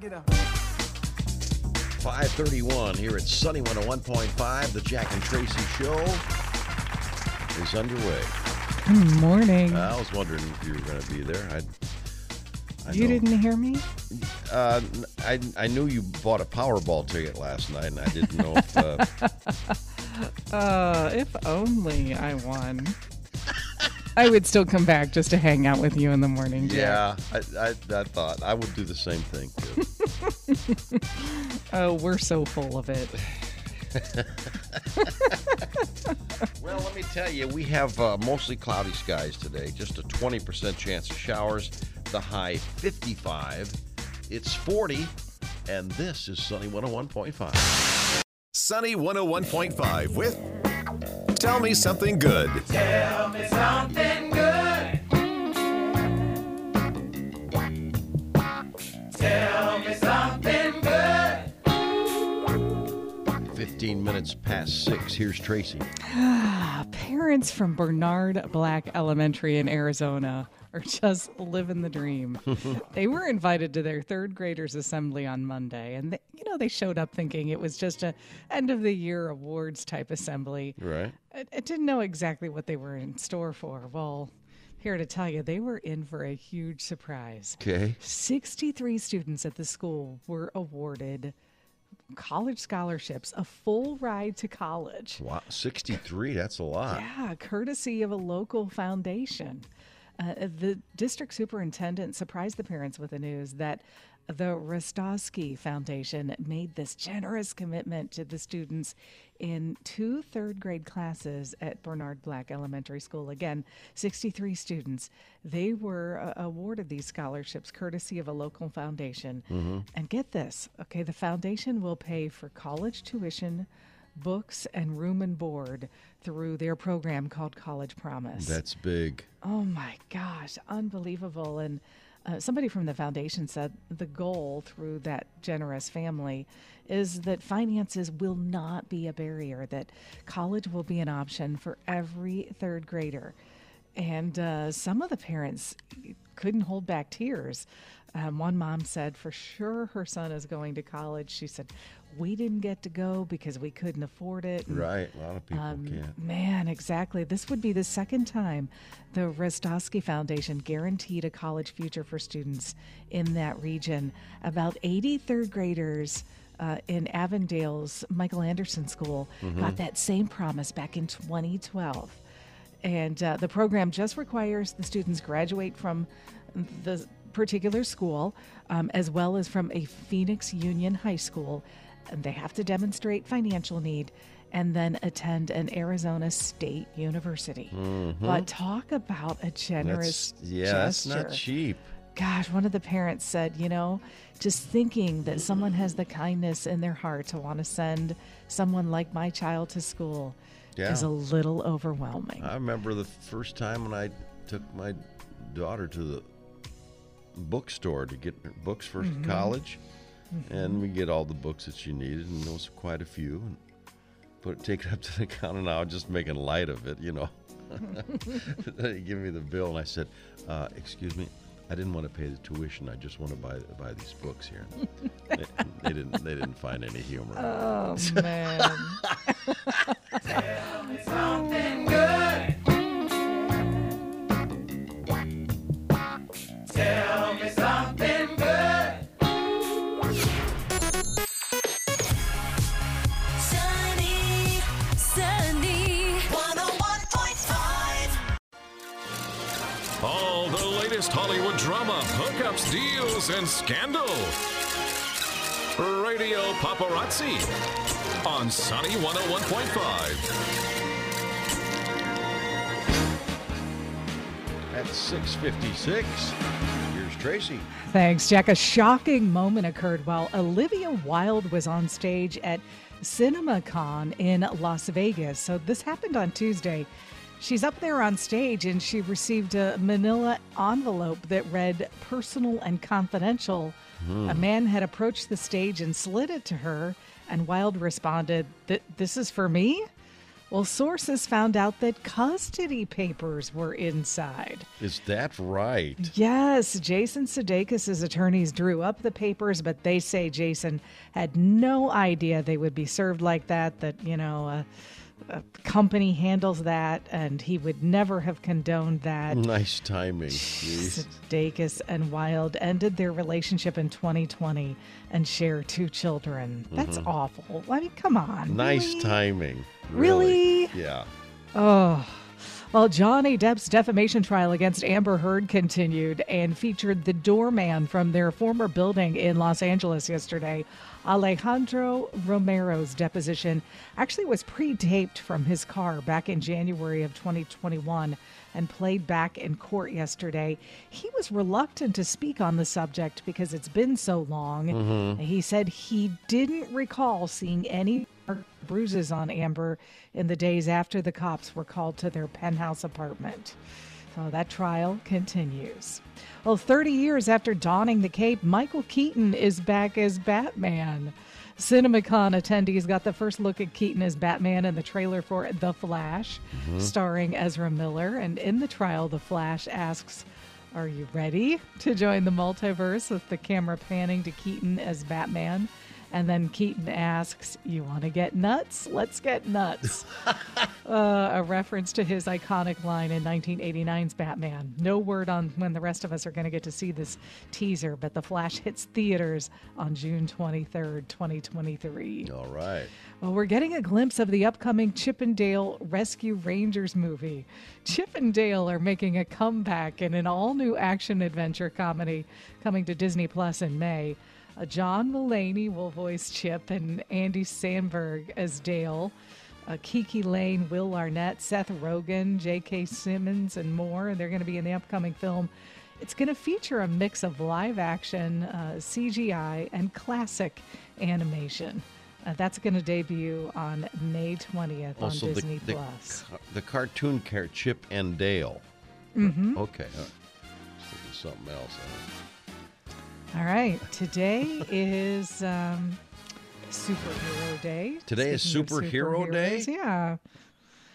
to get a. 531 here at Sunny 101.5. The Jack and Tracy Show is underway. Good morning. I was wondering if you were going to be there. I, I you know- didn't hear me? Uh, I, I knew you bought a Powerball ticket last night, and I didn't know if. Uh, Uh, if only I won. I would still come back just to hang out with you in the morning. Jack. yeah, I, I, I thought I would do the same thing too. Oh, we're so full of it. Well, let me tell you, we have uh, mostly cloudy skies today. Just a 20% chance of showers. The high 55. It's 40. And this is Sunny 101.5. Sunny 101.5 with Tell Me Something Good. Tell me something 15 minutes past 6. Here's Tracy. Parents from Bernard Black Elementary in Arizona are just living the dream. they were invited to their third graders assembly on Monday, and they, you know they showed up thinking it was just a end of the year awards type assembly. Right? I, I didn't know exactly what they were in store for. Well, here to tell you, they were in for a huge surprise. Okay. 63 students at the school were awarded college scholarships, a full ride to college. Wow. 63. That's a lot. Yeah, courtesy of a local foundation. Uh, the district superintendent surprised the parents with the news that the Rostowski Foundation made this generous commitment to the students in two third grade classes at Bernard Black Elementary School. Again, 63 students. They were uh, awarded these scholarships courtesy of a local foundation. And get this okay, the foundation will pay for college tuition, books, and room and board through their program called College Promise. That's big. Oh my gosh, unbelievable. And uh, somebody from the foundation said the goal through that generous family is that finances will not be a barrier, that college will be an option for every third grader. And uh, some of the parents couldn't hold back tears. Um, one mom said, for sure her son is going to college. She said, we didn't get to go because we couldn't afford it. And Right. A lot of people um, can't. Man, exactly. This would be the second time the Rostowski Foundation guaranteed a college future for students in that region. About 80 third graders uh, in Avondale's Michael Anderson School got that same promise back in 2012. And uh, the program just requires the students graduate from the particular school um, as well as from a Phoenix Union High School. And they have to demonstrate financial need and then attend an Arizona State University. But talk about a generous That's, yeah, that's not cheap. Gosh, one of the parents said, you know, just thinking that someone has the kindness in their heart to want to send someone like my child to school is Yeah. a little overwhelming. I remember the first time when I took my daughter to the bookstore to get books for Mm-hmm. college, and we get all the books that she needed, and there was quite a few. And put take it up to the counter, and I was just making light of it, you know. they give me the bill, and I said, uh, "Excuse me." I didn't want to pay the tuition. I just want to buy buy these books here. they, they didn't. They didn't find any humor. oh, man. Tell me something good. Tell me something good. Sunny, sunny, 101.5. All the latest Hollywood drama, hookups, deals, and scandal. Radio Paparazzi on Sunny 101.5. At 6:56, here's Tracy. Thanks, Jack. A shocking moment occurred while Olivia Wilde was on stage at CinemaCon in Las Vegas. So this happened on Tuesday. She's up there on stage and she received a manila envelope that read personal and confidential. A man had approached the stage and slid it to her, and Wilde responded, "Th- This is for me? Well, sources found out that custody papers were inside. Is that right? Yes, Jason Sudeikis' attorneys drew up the papers, but they say Jason had no idea they would be served like that, that, you know, a company handles that, and he would never have condoned that. Nice timing. Sudeikis and Wilde ended their relationship in 2020 and share two children. That's awful. I mean, come on. Mm-hmm. Nice really? timing. Really? Yeah. Oh. Well, Johnny Depp's defamation trial against Amber Heard continued and featured the doorman from their former building in Los Angeles yesterday. Alejandro Romero's deposition actually was pre taped from his car back in January of 2021 and played back in court yesterday. He was reluctant to speak on the subject because it's been so long. Mm-hmm. He said he didn't recall seeing any bruises on Amber in the days after the cops were called to their penthouse apartment. So that trial continues. Well, 30 years after donning the cape, Michael Keaton is back as Batman. CinemaCon attendees got the first look at Keaton as Batman in the trailer for The Flash, mm-hmm. starring Ezra Miller. And in the trial, The Flash asks, Are you ready to join the multiverse with the camera panning to Keaton as Batman? And then Keaton asks, You want to get nuts? Let's get nuts. uh, a reference to his iconic line in 1989's Batman. No word on when the rest of us are going to get to see this teaser, but The Flash hits theaters on June 23rd, 2023. All right. Well, we're getting a glimpse of the upcoming Chip 'n Dale Rescue Rangers movie. Chip 'n Dale are making a comeback in an all new action adventure comedy coming to Disney Plus in May. Uh, John Mulaney will voice Chip and Andy Samberg as Dale. Uh, Kiki Layne, Will Arnett, Seth Rogen, J.K. Simmons, and more. They're going to be in the upcoming film. It's going to feature a mix of live action, uh, CGI, and classic animation. Uh, that's going to debut on May 20th on Also, the, Disney the, Plus. ca- the cartoon character Chip and Dale. Mm-hmm. Okay. right. Something else. All right. Today is um, Superhero Day. Today is Speaking of Superhero Day? Yeah.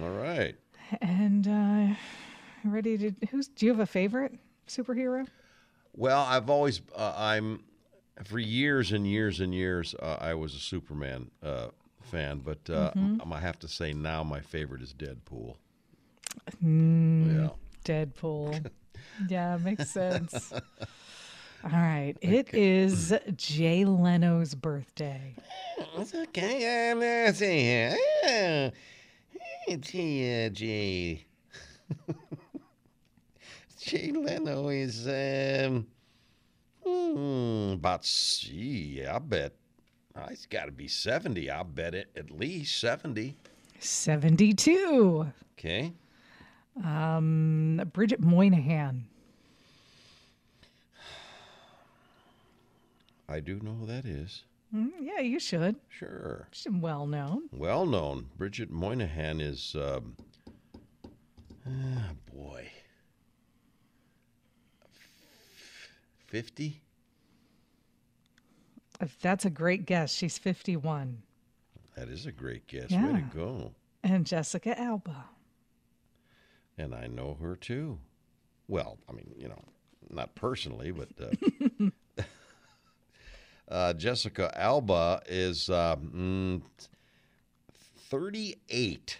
All right. And uh, ready to? Who's? Do you have a favorite superhero? Well, I've always, uh, I'm, for years and years and years, uh, I was a Superman uh, fan, but uh, Mm-hmm. I have to say now my favorite is Deadpool. Mm. Yeah. Deadpool. yeah, makes sense. All right. It is Jay Leno's birthday. It's okay. I'm not saying. uh, Gee, uh, Jay. Jay Leno is um, hmm, about. Gee, I bet. uh, He's got to be seventy. I bet it at least seventy. 72. Okay. Um, Bridget Moynahan. I do know who that is. Mm, yeah, you should. Sure. She's well known. Well known. Bridget Moynahan is. Um, ah, boy. 50? If that's a great guess, she's 51. That is a great guess. Way to go. And Jessica Alba. And I know her too. Well, I mean, you know, not personally, but uh, uh, Jessica Alba is uh, mm, 38.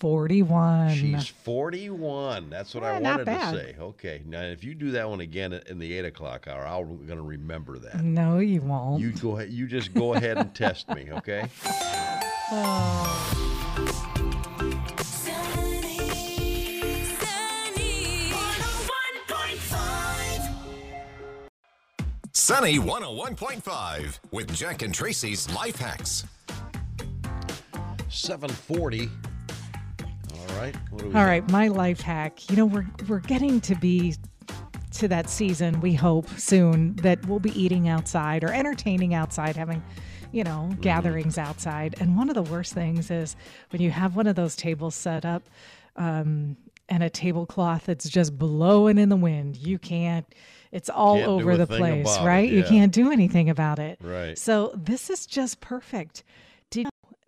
41. She's 41. That's what I Yeah, not wanted to say. Okay. Now, if you do that one again in the 8 o'clock hour, I'm going to remember that. no, you won't. You go ahead. You just go ahead and test me, okay? Sunny, Sunny 101.5 with Jack and Tracy's Life Hacks. 740. All right. What do we All right, my life hack. You know, we're we're getting to be to that season, we hope soon that we'll be eating outside or entertaining outside, having, you know, gatherings outside. And one of the worst things is when you have one of those tables set up um, and a tablecloth that's just blowing in the wind. You can't it's all Can't over the place, it, right? You can't do anything about it. Right. So this is just perfect.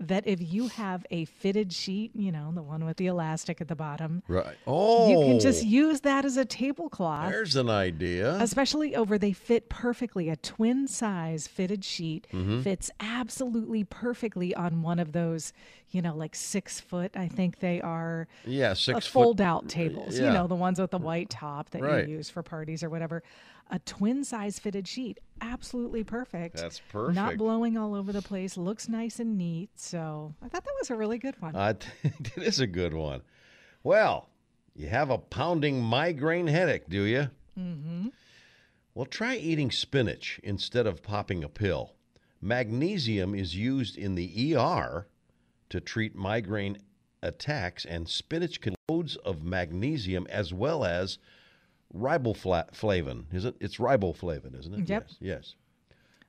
That if you have a fitted sheet, you know, the one with the elastic at the bottom, Right. Oh, you can just use that as a tablecloth. There's an idea. Especially over, they fit perfectly. A twin size fitted sheet Mm-hmm. fits absolutely perfectly on one of those, you know, like six foot, I think they are. yeah, uh, six fold out tables, yeah. you know, the ones with the white top that Right. you use for parties or whatever. A twin size fitted sheet, absolutely perfect. That's perfect. Not blowing all over the place, looks nice and neat. So I thought that was a really good one. Think it is a good one. Well, you have a pounding migraine headache, do you? Mm-hmm. Well, try eating spinach instead of popping a pill. Magnesium is used in the ER to treat migraine attacks, and spinach contains loads of magnesium as well as riboflavin. Is it? It's riboflavin, isn't it? Yep. Yes. Yes.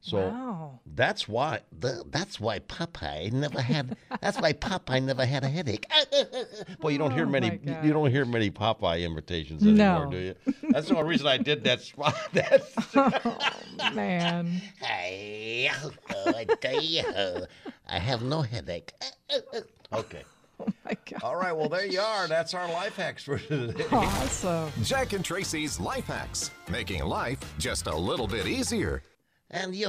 So wow. that's why The, that's why Popeye never had. That's why Popeye never had a headache. Well, you don't hear Oh, many. You don't hear many Popeye imitations anymore, No. do you? That's the only reason I did that spot. That's, oh, Man. Hey, oh, I I have no headache. okay. Oh my God. All right. Well, there you are. That's our life hacks for today. Awesome. Jack and Tracy's Life Hacks, making life just a little bit easier. And you